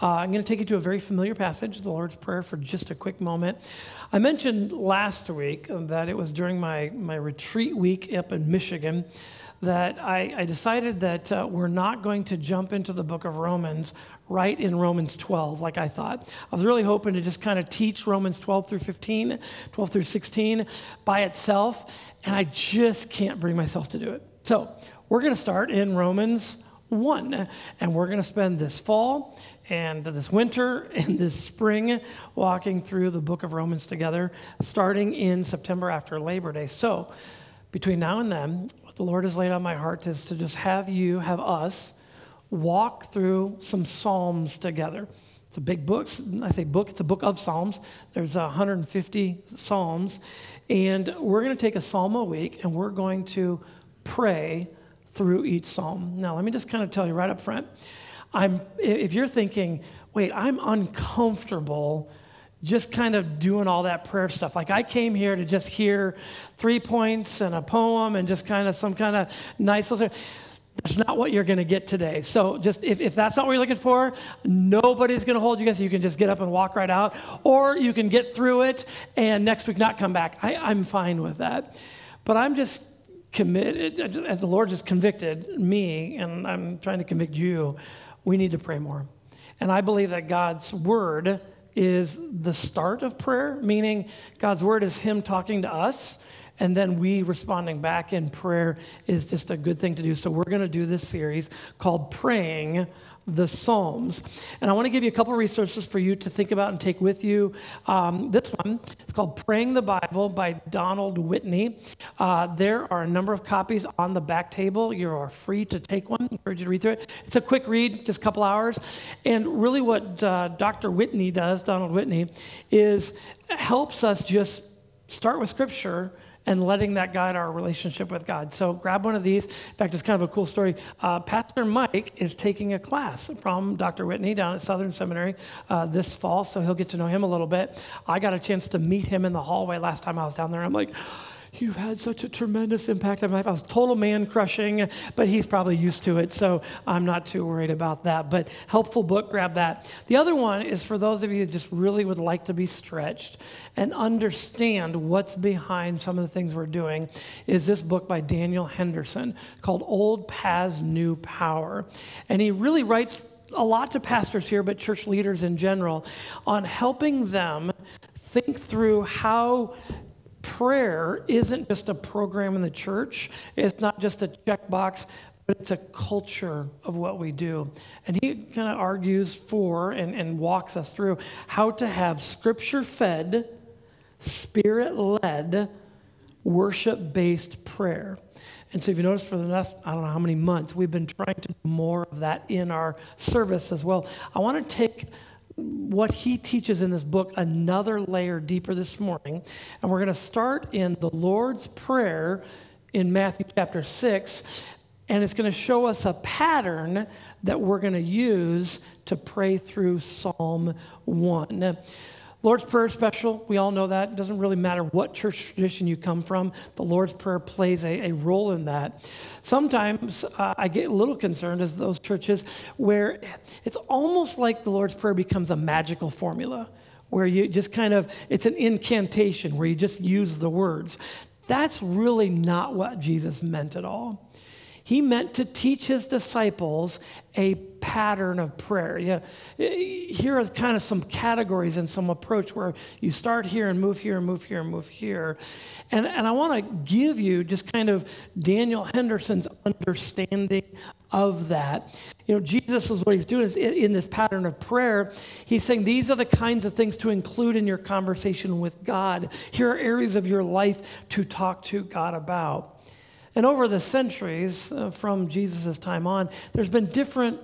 Uh, I'm going to take you to a very familiar passage, the Lord's Prayer, for just a quick moment. I mentioned last week that it was during my, my retreat week up in Michigan that I, I decided that uh, we're not going to jump into the book of Romans right in Romans 12, like I thought. I was really hoping to just kind of teach Romans 12 through 15, 12 through 16 by itself, and I just can't bring myself to do it. So we're going to start in Romans 1, and we're going to spend this fall and this winter and this spring walking through the book of Romans together, starting in September after Labor Day. So, between now and then, what the Lord has laid on my heart is to just have you, have us, walk through some Psalms together. It's a big book. I say book, it's a book of Psalms. There's 150 Psalms. And we're going to take a Psalm a week and we're going to pray through each Psalm. Now, let me just kind of tell you right up front. I'm, if you're thinking, wait, I'm uncomfortable just kind of doing all that prayer stuff. Like I came here to just hear three points and a poem and just kind of some kind of nice little. That's not what you're going to get today. So just if, if that's not what you're looking for, nobody's going to hold you guys. You can just get up and walk right out, or you can get through it and next week not come back. I, I'm fine with that. But I'm just committed, as the Lord just convicted me, and I'm trying to convict you, we need to pray more. And I believe that God's word is the start of prayer, meaning God's word is Him talking to us, and then we responding back in prayer is just a good thing to do. So we're going to do this series called Praying the Psalms. And I want to give you a couple resources for you to think about and take with you. Um, this one is called Praying the Bible by Donald Whitney. Uh, there are a number of copies on the back table. You are free to take one. I encourage you to read through it. It's a quick read, just a couple hours. And really, what uh, Dr. Whitney does, Donald Whitney, is helps us just start with Scripture and letting that guide our relationship with God. So grab one of these. In fact, it's kind of a cool story. Uh, Pastor Mike is taking a class from Dr. Whitney down at Southern Seminary uh, this fall, so he'll get to know him a little bit. I got a chance to meet him in the hallway last time I was down there. I'm like, You've had such a tremendous impact on my life. I was total man crushing, but he's probably used to it, so I'm not too worried about that. But helpful book, grab that. The other one is for those of you who just really would like to be stretched and understand what's behind some of the things we're doing, is this book by Daniel Henderson called Old Paths, New Power. And he really writes a lot to pastors here, but church leaders in general, on helping them think through how prayer isn't just a program in the church, it's not just a checkbox, but it's a culture of what we do. And he kind of argues for and, and walks us through how to have scripture fed, spirit led, worship based prayer. And so, if you notice, for the last, I don't know how many months, we've been trying to do more of that in our service as well. I want to take what he teaches in this book another layer deeper this morning. And we're going to start in the Lord's Prayer in Matthew chapter 6. And it's going to show us a pattern that we're going to use to pray through Psalm 1. Lord's Prayer is special. We all know that. It doesn't really matter what church tradition you come from, the Lord's Prayer plays a, a role in that. Sometimes uh, I get a little concerned as those churches where it's almost like the Lord's Prayer becomes a magical formula where you just kind of, it's an incantation where you just use the words. That's really not what Jesus meant at all. He meant to teach his disciples a pattern of prayer. Yeah, here are kind of some categories and some approach where you start here and move here and move here and move here. And, and I want to give you just kind of Daniel Henderson's understanding of that. You know, Jesus is what he's doing is in this pattern of prayer. He's saying these are the kinds of things to include in your conversation with God. Here are areas of your life to talk to God about. And over the centuries, uh, from Jesus' time on, there's been different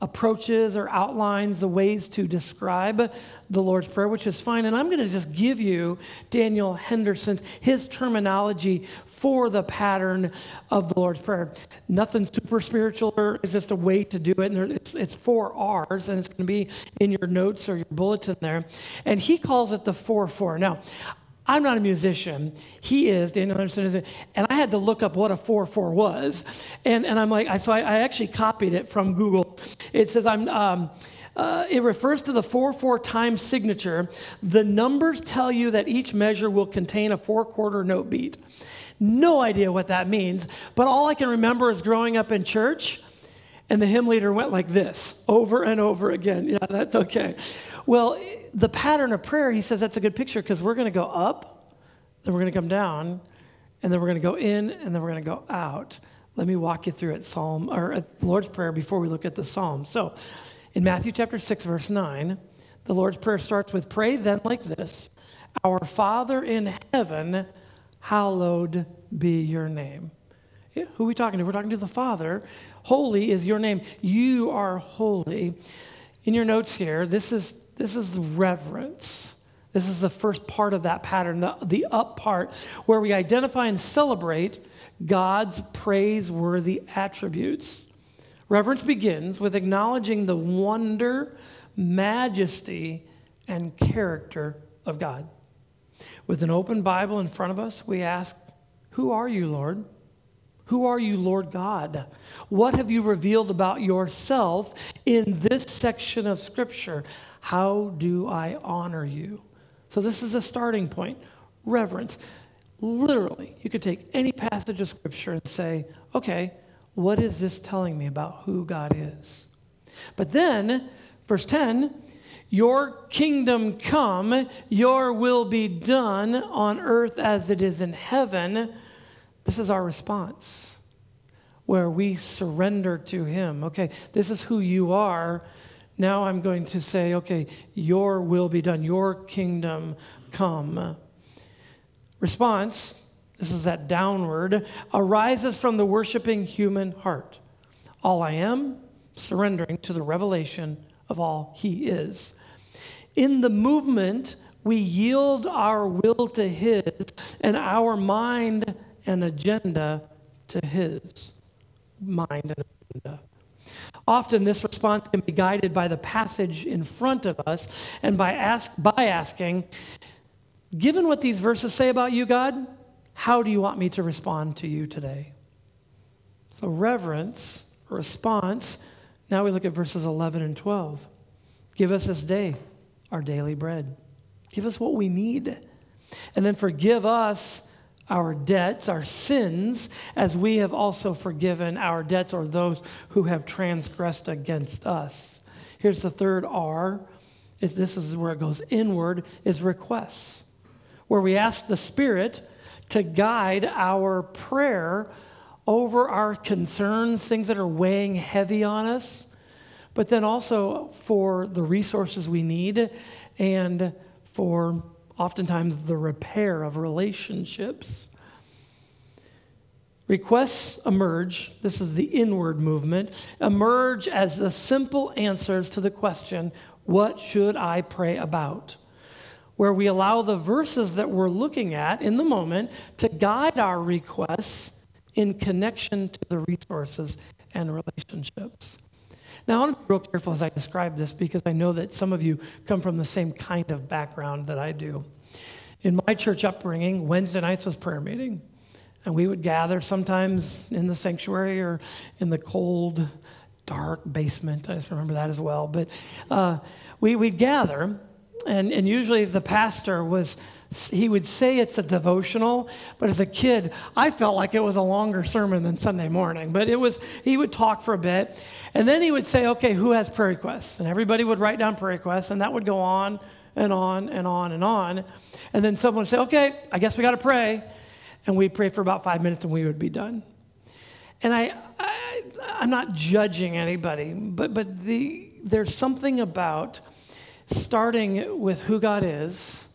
approaches or outlines, the ways to describe the Lord's Prayer, which is fine. And I'm going to just give you Daniel Henderson's, his terminology for the pattern of the Lord's Prayer. Nothing super spiritual, it's just a way to do it. And it's, it's four R's, and it's going to be in your notes or your bulletin there. And he calls it the 4 4. Now, I'm not a musician. He is, Daniel Henderson is, and I had to look up what a 4-4 was. And, and I'm like, I, so I, I actually copied it from Google. It says, I'm, um, Uh, it refers to the 4 4 time signature. The numbers tell you that each measure will contain a four quarter note beat. No idea what that means, but all I can remember is growing up in church and the hymn leader went like this over and over again. Yeah, that's okay. Well, the pattern of prayer, he says that's a good picture because we're going to go up, then we're going to come down, and then we're going to go in, and then we're going to go out. Let me walk you through it, Psalm or at the Lord's Prayer before we look at the Psalm. So, in Matthew chapter 6, verse 9, the Lord's Prayer starts with Pray then like this Our Father in heaven, hallowed be your name. Yeah, who are we talking to? We're talking to the Father. Holy is your name. You are holy. In your notes here, this is this is reverence. This is the first part of that pattern, the, the up part, where we identify and celebrate God's praiseworthy attributes. Reverence begins with acknowledging the wonder, majesty, and character of God. With an open Bible in front of us, we ask, Who are you, Lord? Who are you, Lord God? What have you revealed about yourself in this section of Scripture? How do I honor you? So, this is a starting point reverence. Literally, you could take any passage of Scripture and say, okay, what is this telling me about who God is? But then, verse 10 Your kingdom come, your will be done on earth as it is in heaven. This is our response where we surrender to Him. Okay, this is who you are. Now I'm going to say, okay, your will be done, your kingdom come. Response, this is that downward, arises from the worshiping human heart. All I am, surrendering to the revelation of all He is. In the movement, we yield our will to His and our mind and agenda to his mind and agenda. Often, this response can be guided by the passage in front of us and by, ask, by asking, Given what these verses say about you, God, how do you want me to respond to you today? So, reverence, response. Now we look at verses 11 and 12. Give us this day our daily bread. Give us what we need. And then forgive us our debts, our sins, as we have also forgiven our debts or those who have transgressed against us. Here's the third R. Is this is where it goes inward is requests, where we ask the Spirit to guide our prayer over our concerns, things that are weighing heavy on us, but then also for the resources we need and for oftentimes the repair of relationships. Requests emerge, this is the inward movement, emerge as the simple answers to the question, What should I pray about? Where we allow the verses that we're looking at in the moment to guide our requests in connection to the resources and relationships. Now, I want to be real careful as I describe this because I know that some of you come from the same kind of background that I do. In my church upbringing, Wednesday nights was prayer meeting. And we would gather sometimes in the sanctuary or in the cold, dark basement. I just remember that as well. But uh, we, we'd gather, and, and usually the pastor was he would say it's a devotional, but as a kid, I felt like it was a longer sermon than Sunday morning. But it was, he would talk for a bit, and then he would say, Okay, who has prayer requests? And everybody would write down prayer requests, and that would go on and on and on and on. And then someone would say, Okay, I guess we got to pray. And we'd pray for about five minutes and we would be done. And I, I, I'm not judging anybody, but, but the, there's something about starting with who God is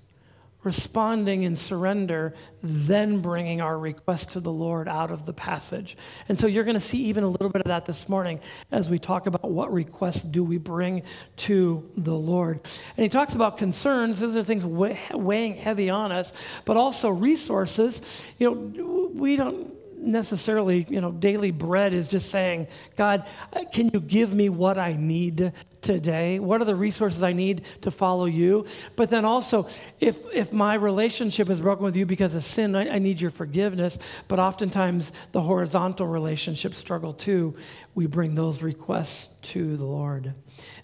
responding in surrender, then bringing our request to the Lord out of the passage. And so you're going to see even a little bit of that this morning as we talk about what requests do we bring to the Lord. And he talks about concerns, those are things weighing heavy on us, but also resources. You know, we don't necessarily, you know, daily bread is just saying, God, can you give me what I need today? What are the resources I need to follow you? But then also, if, if my relationship is broken with you because of sin, I, I need your forgiveness. But oftentimes, the horizontal relationships struggle too. We bring those requests to the Lord.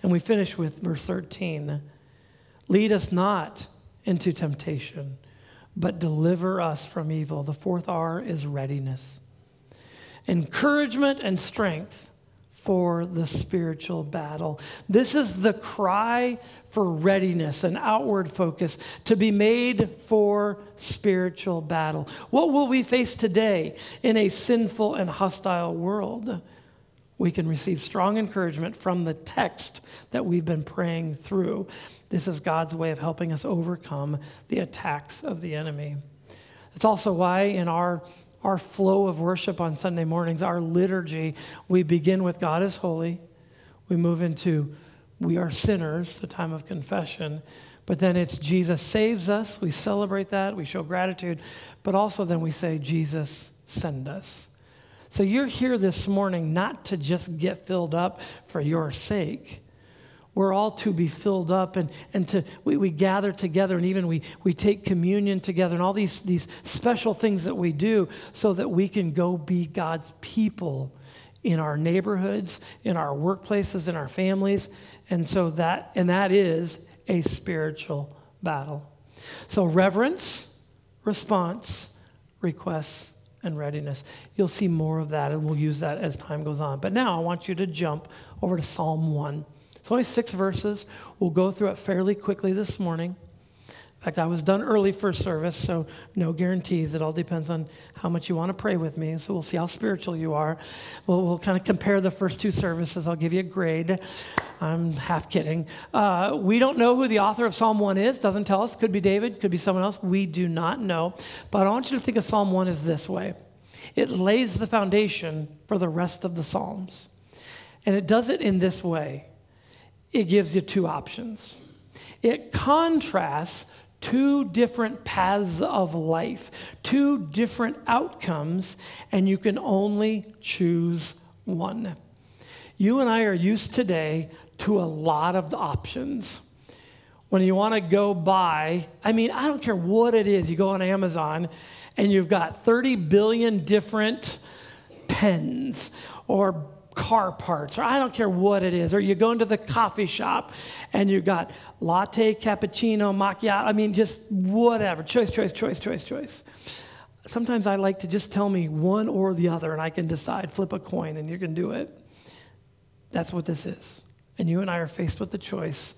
And we finish with verse 13 Lead us not into temptation, but deliver us from evil. The fourth R is readiness, encouragement, and strength for the spiritual battle. This is the cry for readiness and outward focus to be made for spiritual battle. What will we face today in a sinful and hostile world? We can receive strong encouragement from the text that we've been praying through. This is God's way of helping us overcome the attacks of the enemy. It's also why in our our flow of worship on Sunday mornings, our liturgy, we begin with God is holy. We move into we are sinners, the time of confession. But then it's Jesus saves us. We celebrate that. We show gratitude. But also then we say, Jesus, send us. So you're here this morning not to just get filled up for your sake, we're all to be filled up and, and to we, we gather together and even we, we take communion together and all these, these special things that we do so that we can go be god's people in our neighborhoods in our workplaces in our families. And so that and that is a spiritual battle. So reverence response requests and readiness. You'll see more of that and we'll use that as time goes on. But now i want you to jump over to psalm 1 it's only six verses. We'll go through it fairly quickly this morning. In fact, I was done early for service, so no guarantees. It all depends on how much you want to pray with me. So we'll see how spiritual you are. We'll, we'll kind of compare the first two services. I'll give you a grade. I'm half kidding. Uh, we don't know who the author of Psalm 1 is. Doesn't tell us. Could be David, could be someone else. We do not know. But I want you to think of Psalm 1 as this way it lays the foundation for the rest of the Psalms. And it does it in this way it gives you two options. It contrasts two different paths of life, two different outcomes, and you can only choose one. You and I are used today to a lot of options. When you want to go buy, I mean, I don't care what it is, you go on Amazon and you've got 30 billion different pens or car parts, or I don't care what it is, or you go into the coffee shop and you got latte, cappuccino, macchiato, I mean, just whatever, choice, choice, choice, choice, choice. Sometimes I like to just tell me one or the other and I can decide, flip a coin and you can do it. That's what this is. And you and I are faced with the choice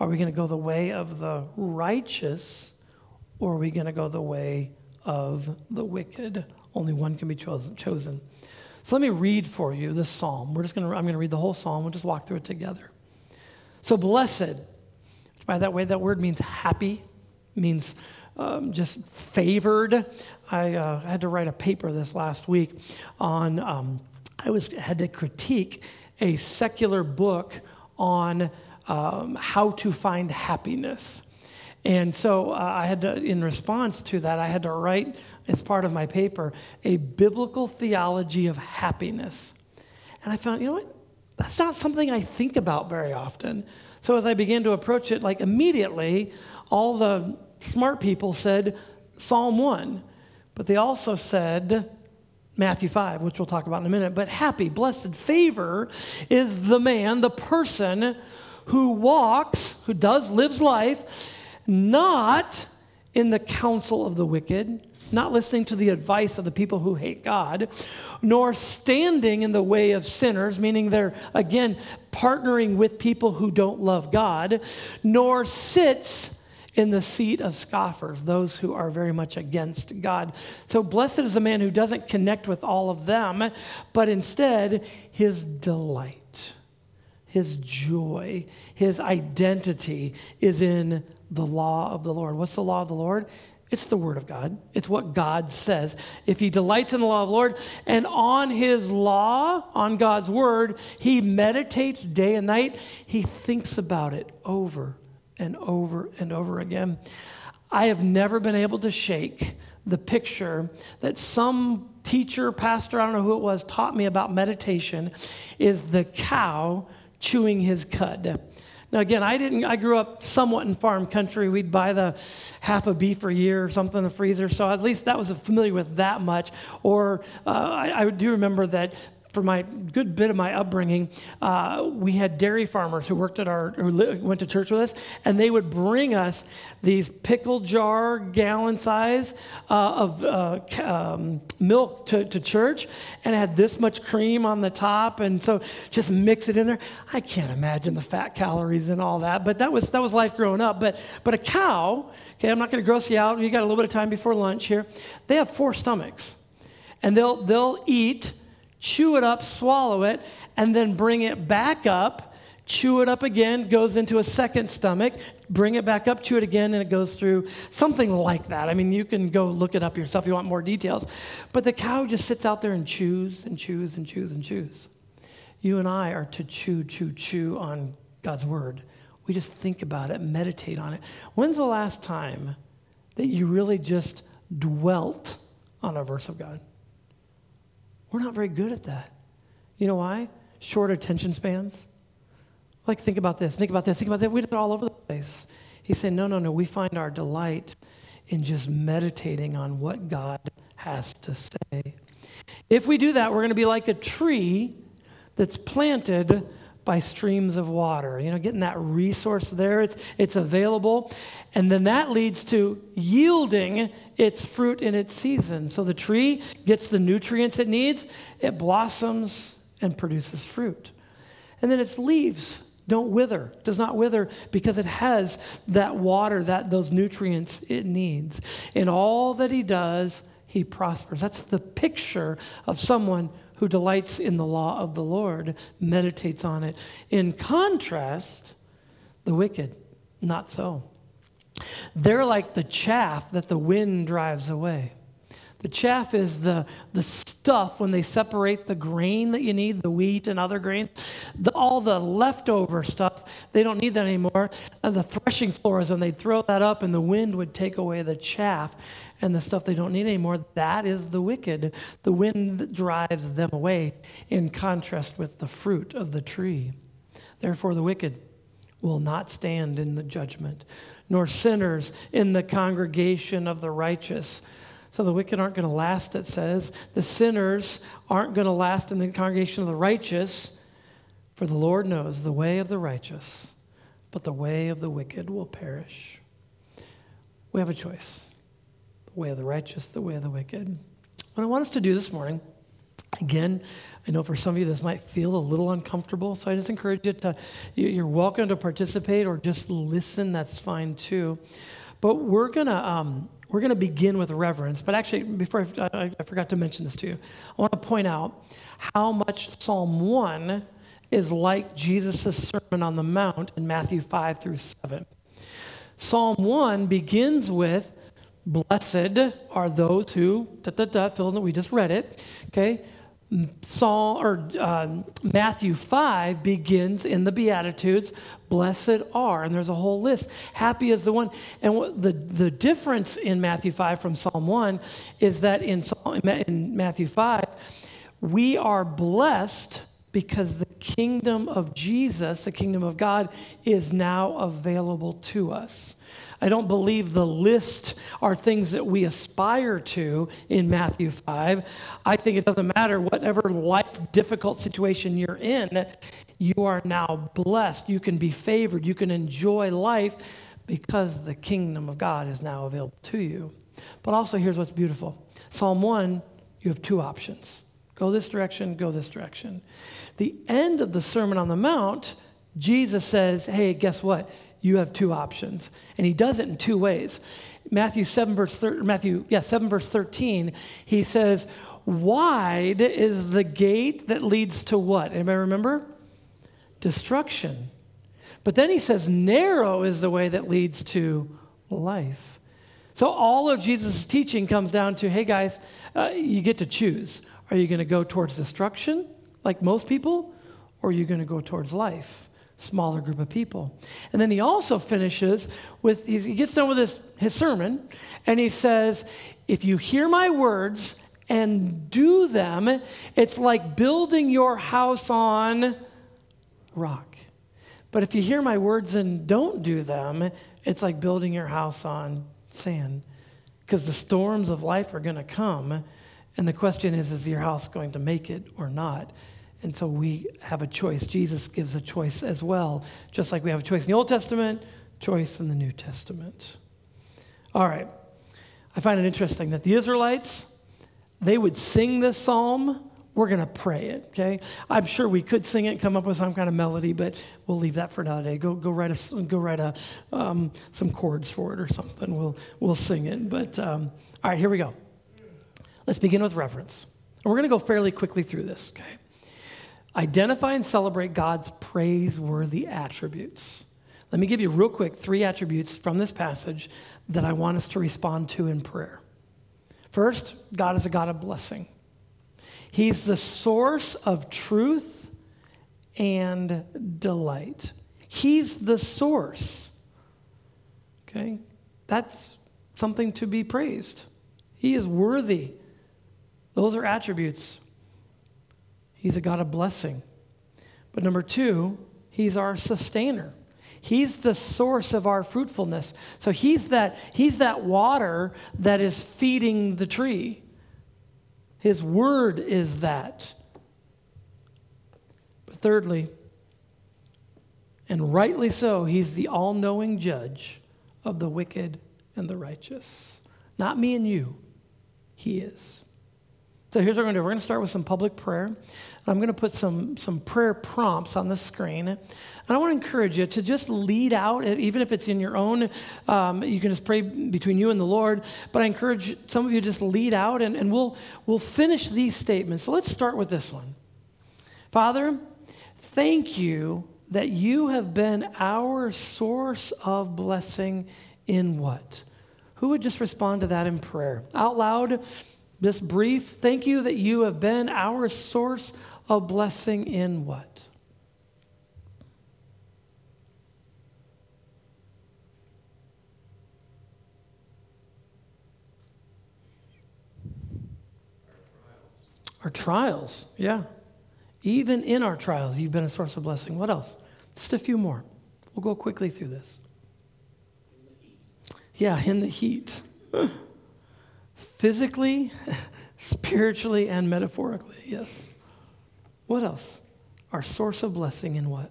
are we going to go the way of the righteous or are we going to go the way of the wicked? Only one can be chosen. chosen. So let me read for you this psalm. We're just to, I'm going to read the whole psalm. We'll just walk through it together. So, blessed, by that way, that word means happy, means um, just favored. I uh, had to write a paper this last week on, um, I was, had to critique a secular book on um, how to find happiness. And so uh, I had to, in response to that, I had to write as part of my paper a biblical theology of happiness. And I found, you know what? That's not something I think about very often. So as I began to approach it, like immediately, all the smart people said Psalm 1, but they also said Matthew 5, which we'll talk about in a minute. But happy, blessed, favor is the man, the person who walks, who does, lives life not in the counsel of the wicked, not listening to the advice of the people who hate God, nor standing in the way of sinners, meaning they're, again, partnering with people who don't love God, nor sits in the seat of scoffers, those who are very much against God. So blessed is the man who doesn't connect with all of them, but instead his delight, his joy, his identity is in the law of the Lord. What's the law of the Lord? It's the word of God. It's what God says. If he delights in the law of the Lord and on his law, on God's word, he meditates day and night, he thinks about it over and over and over again. I have never been able to shake the picture that some teacher, pastor, I don't know who it was, taught me about meditation is the cow chewing his cud. Now, again, I didn't, I grew up somewhat in farm country. We'd buy the half a beef a year or something in the freezer. So at least that was familiar with that much. Or uh, I, I do remember that for my good bit of my upbringing, uh, we had dairy farmers who worked at our, who li- went to church with us, and they would bring us these pickle jar gallon size uh, of uh, um, milk to, to church, and it had this much cream on the top, and so just mix it in there. I can't imagine the fat calories and all that, but that was that was life growing up. But but a cow, okay, I'm not going to gross you out. You got a little bit of time before lunch here. They have four stomachs, and they'll they'll eat chew it up, swallow it, and then bring it back up, chew it up again, goes into a second stomach, bring it back up, chew it again, and it goes through something like that. I mean, you can go look it up yourself if you want more details. But the cow just sits out there and chews and chews and chews and chews. You and I are to chew, chew, chew on God's word. We just think about it, meditate on it. When's the last time that you really just dwelt on a verse of God? We're not very good at that. You know why? Short attention spans. Like, think about this, think about this, think about that. We're all over the place. He said, no, no, no. We find our delight in just meditating on what God has to say. If we do that, we're going to be like a tree that's planted by streams of water. You know, getting that resource there, it's, it's available. And then that leads to yielding its fruit in its season. So the tree gets the nutrients it needs, it blossoms and produces fruit. And then its leaves don't wither, does not wither because it has that water, that those nutrients it needs. In all that he does, he prospers. That's the picture of someone who delights in the law of the Lord, meditates on it. In contrast, the wicked, not so. They're like the chaff that the wind drives away. The chaff is the, the stuff when they separate the grain that you need, the wheat and other grains. The, all the leftover stuff, they don't need that anymore. And the threshing floors, when they throw that up and the wind would take away the chaff and the stuff they don't need anymore, that is the wicked. The wind drives them away in contrast with the fruit of the tree. Therefore, the wicked will not stand in the judgment, nor sinners in the congregation of the righteous. So the wicked aren't going to last, it says. The sinners aren't going to last in the congregation of the righteous, for the Lord knows the way of the righteous, but the way of the wicked will perish. We have a choice the way of the righteous, the way of the wicked. What I want us to do this morning, again, I know for some of you this might feel a little uncomfortable, so I just encourage you to, you're welcome to participate or just listen, that's fine too. But we're to, um, we're to begin with reverence. But actually, before I, I, I forgot to mention this to you, I want to point out how much Psalm 1 is like Jesus' Sermon on the Mount in Matthew 5 through 7. Psalm 1 begins with, Blessed are those who, da da da, fill in that we just read it, okay? Psalm or uh, Matthew 5 begins in the Beatitudes, blessed are, and there's a whole list. Happy is the one. And the, the difference in Matthew 5 from Psalm 1 is that in, in Matthew 5, we are blessed because the kingdom of Jesus, the kingdom of God, is now available to us. I don't believe the list are things that we aspire to in Matthew 5. I think it doesn't matter whatever life difficult situation you're in, you are now blessed. You can be favored. You can enjoy life because the kingdom of God is now available to you. But also, here's what's beautiful Psalm 1, you have two options go this direction, go this direction. The end of the Sermon on the Mount, Jesus says, hey, guess what? You have two options. And he does it in two ways. Matthew 7 verse thir- Matthew yeah 7 verse 13 he says wide is the gate that leads to what? Anybody remember? Destruction. But then he says narrow is the way that leads to life. So all of jesus' teaching comes down to hey guys uh, you get to choose. Are you going to go towards destruction like most people or are you going to go towards life smaller group of people. And then he also finishes with, he gets done with his, his sermon, and he says, If you hear my words and do them, it's like building your house on rock. But if you hear my words and don't do them, it's like building your house on sand. Because the storms of life are going to come. And the question is, is your house going to make it or not? And so we have a choice. Jesus gives a choice as well, just like we have a choice in the Old Testament, choice in the New Testament. All right. I find it interesting that the Israelites, they would sing this psalm. We're going to pray it, okay? I'm sure we could sing it, come up with some kind of melody, but we'll leave that for another day. Go, go write, a, go write a, um, some chords for it or something. We'll, we'll sing it. But um, all right, here we go. Let's begin with reverence. And we're going to go fairly quickly through this, okay? Identify and celebrate God's praiseworthy attributes. Let me give you real quick three attributes from this passage that I want us to respond to in prayer. First, God is a God of blessing. He's the source of truth and delight. He's the source. Okay? That's something to be praised. He is worthy. Those are attributes. He's a God of blessing. But number two, He's our sustainer. He's the source of our fruitfulness. So he's that, he's that water that is feeding the tree. His word is that. But thirdly, and rightly so, he's the all knowing judge of the wicked and the righteous. Not me and you, he is. So here's what we're going to do. We're going to start with some public prayer. I'm going to put some, some prayer prompts on the screen. And I want to encourage you to just lead out, even if it's in your own, um, you can just pray between you and the Lord. But I encourage some of you just lead out, and, and we'll, we'll finish these statements. So let's start with this one. Father, thank you that you have been our source of blessing in what? Who would just respond to that in prayer? Out loud, this brief, thank you that you have been our source of blessing in what? Our trials, yeah. Even in our trials, you've been a source of blessing. What else? Just a few more. We'll go quickly through this. Yeah, in the heat. Physically, spiritually, and metaphorically, yes. What else? Our source of blessing in what?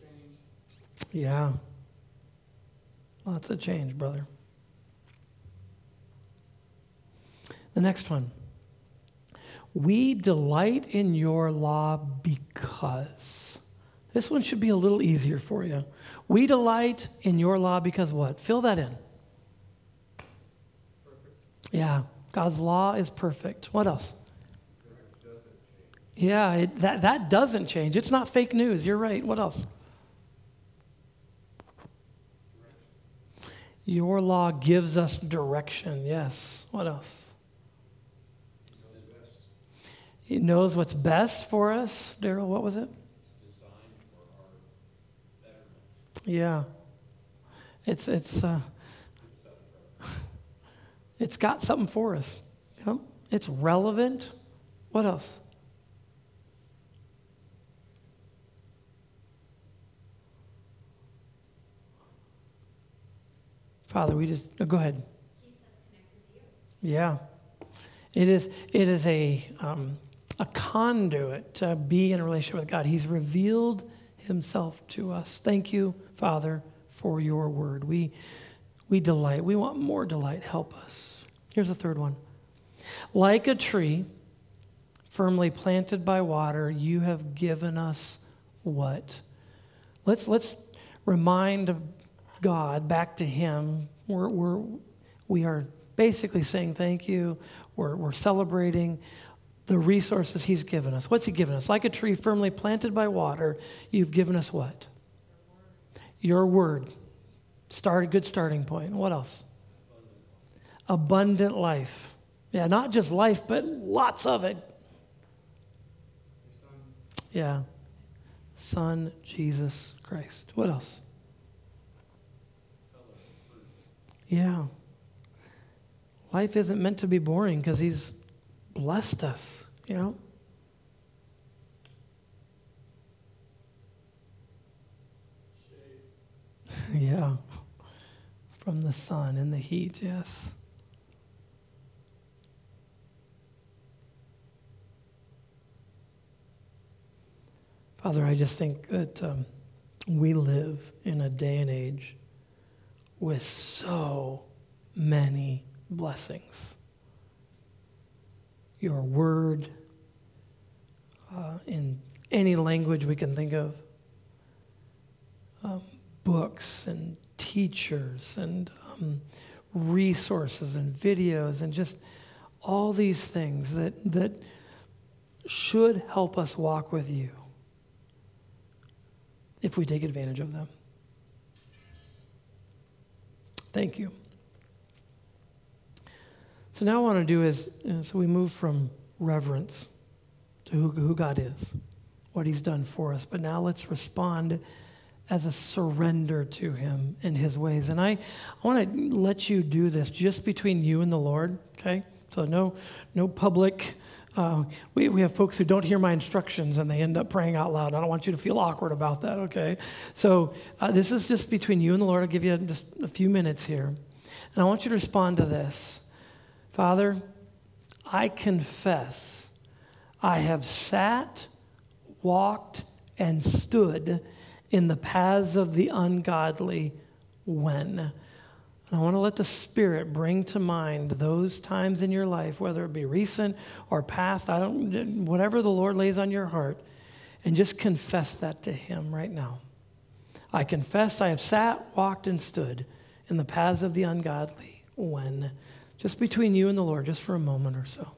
Change. Yeah. Lots of change, brother. The next one. We delight in your law because. This one should be a little easier for you. We delight in your law because what? Fill that in. Yeah, God's law is perfect. What else? Yeah, it, that, that doesn't change. It's not fake news. You're right. What else? Your law gives us direction. Yes. What else? He knows what's best for us. Daryl, what was it? Yeah. It's, it's, uh, it's got something for us. Yep. It's relevant. What else? Father, we just oh, go ahead. Yeah, it is. It is a um, a conduit to be in a relationship with God. He's revealed Himself to us. Thank you, Father, for Your word. We we delight. We want more delight. Help us. Here's the third one. Like a tree firmly planted by water, you have given us what? Let's, let's remind God back to Him. We're, we're, we are basically saying thank you. We're, we're celebrating the resources He's given us. What's He given us? Like a tree firmly planted by water, you've given us what? Your word. Start a good starting point. What else? Abundant life. Yeah, not just life, but lots of it. Yeah. Son, Jesus Christ. What else? Yeah. Life isn't meant to be boring because he's blessed us, you know? yeah. From the sun and the heat, yes. Father, I just think that um, we live in a day and age with so many blessings. Your word, uh, in any language we can think of, um, books and teachers and um, resources and videos and just all these things that, that should help us walk with you if we take advantage of them. Thank you. So now what I want to do is, so we move from reverence to who, who God is, what He's done for us. But now let's respond as a surrender to Him in His ways. And I, I want to let you do this just between you and the Lord, okay? So no, no public. Uh, we, we have folks who don't hear my instructions and they end up praying out loud. I don't want you to feel awkward about that, okay? So uh, this is just between you and the Lord. I'll give you just a few minutes here. And I want you to respond to this Father, I confess I have sat, walked, and stood in the paths of the ungodly when. And I want to let the Spirit bring to mind those times in your life, whether it be recent or past, I don't, whatever the Lord lays on your heart, and just confess that to Him right now. I confess I have sat, walked, and stood in the paths of the ungodly when just between you and the Lord, just for a moment or so.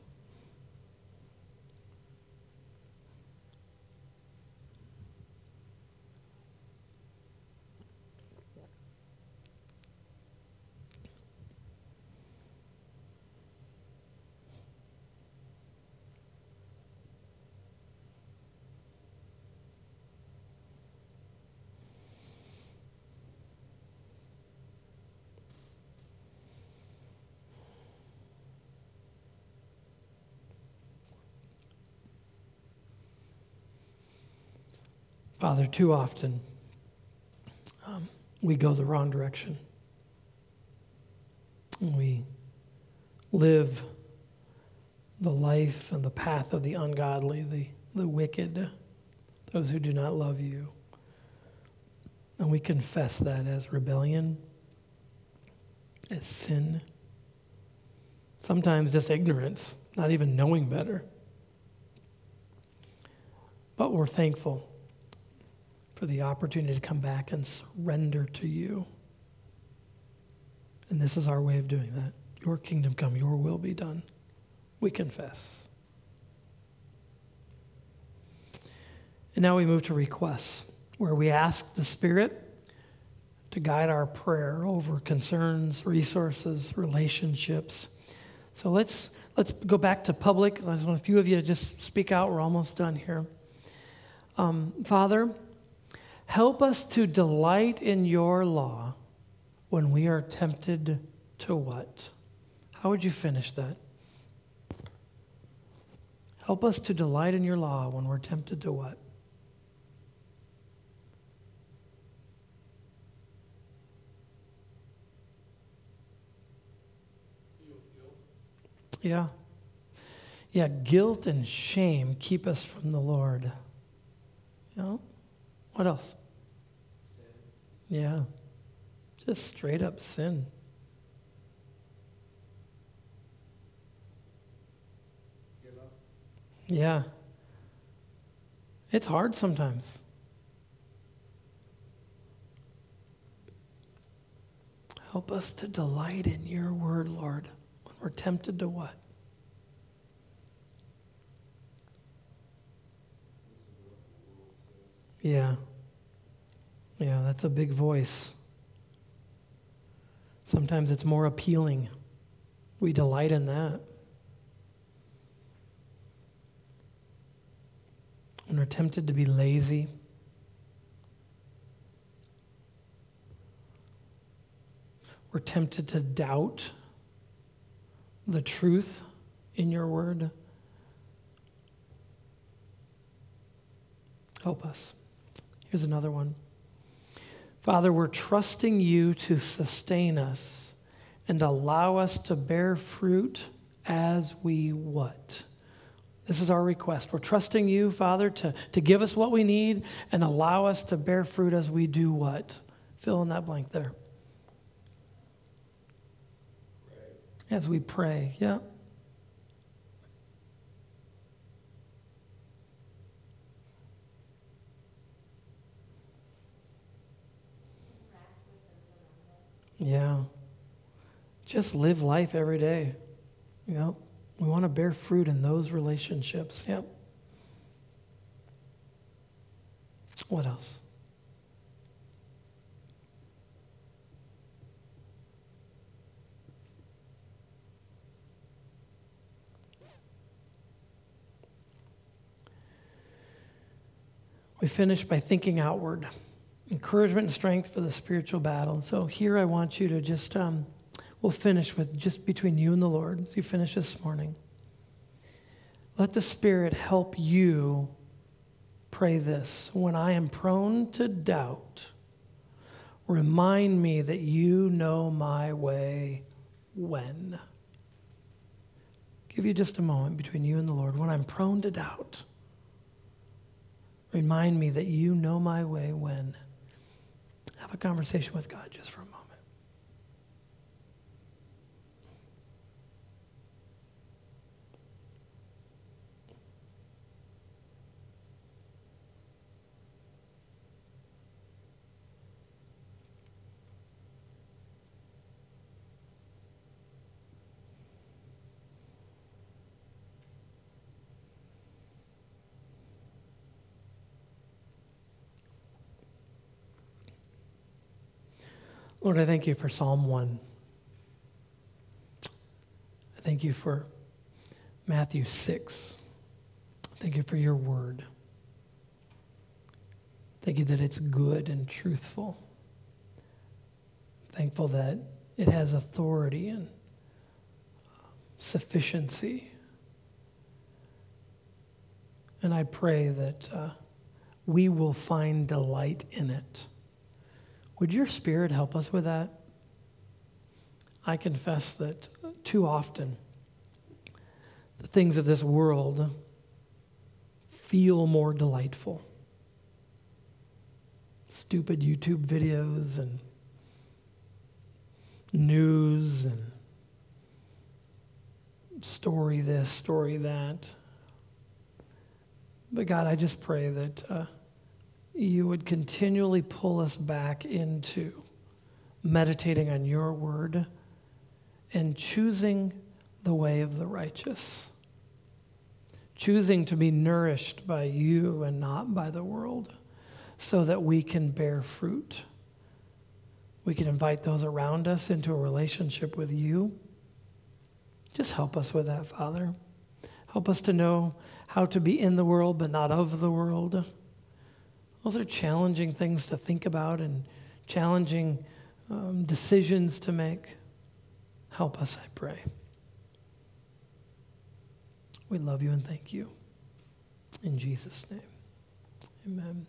Father, too often um, we go the wrong direction. We live the life and the path of the ungodly, the, the wicked, those who do not love you. And we confess that as rebellion, as sin, sometimes just ignorance, not even knowing better. But we're thankful for the opportunity to come back and surrender to you. And this is our way of doing that. Your kingdom come, your will be done. We confess. And now we move to requests, where we ask the Spirit to guide our prayer over concerns, resources, relationships. So let's let's go back to public. I just want a few of you to just speak out. We're almost done here. Um, Father, Help us to delight in your law when we are tempted to what? How would you finish that? Help us to delight in your law when we're tempted to what? Yeah. Yeah, guilt and shame keep us from the Lord. You know? What else? Yeah. Just straight up sin. Yeah. It's hard sometimes. Help us to delight in your word, Lord, when we're tempted to what? Yeah. Yeah, that's a big voice. Sometimes it's more appealing. We delight in that. When we're tempted to be lazy, we're tempted to doubt the truth in your word. Help us. Here's another one. Father, we're trusting you to sustain us and allow us to bear fruit as we what? This is our request. We're trusting you, Father, to, to give us what we need and allow us to bear fruit as we do what? Fill in that blank there. As we pray, yeah. Yeah. Just live life every day. You know, we want to bear fruit in those relationships. Yep. What else? We finish by thinking outward encouragement and strength for the spiritual battle. And so here I want you to just, um, we'll finish with just between you and the Lord as you finish this morning. Let the Spirit help you pray this. When I am prone to doubt, remind me that you know my way when. Give you just a moment between you and the Lord. When I'm prone to doubt, remind me that you know my way when have a conversation with God just for a moment. Lord, I thank you for Psalm 1. I thank you for Matthew 6. Thank you for your word. Thank you that it's good and truthful. Thankful that it has authority and sufficiency. And I pray that uh, we will find delight in it. Would your spirit help us with that? I confess that too often the things of this world feel more delightful. Stupid YouTube videos and news and story this, story that. But God, I just pray that. Uh, you would continually pull us back into meditating on your word and choosing the way of the righteous, choosing to be nourished by you and not by the world, so that we can bear fruit. We can invite those around us into a relationship with you. Just help us with that, Father. Help us to know how to be in the world but not of the world those are challenging things to think about and challenging um, decisions to make. Help us, I pray. We love you and thank you. In Jesus' name, amen.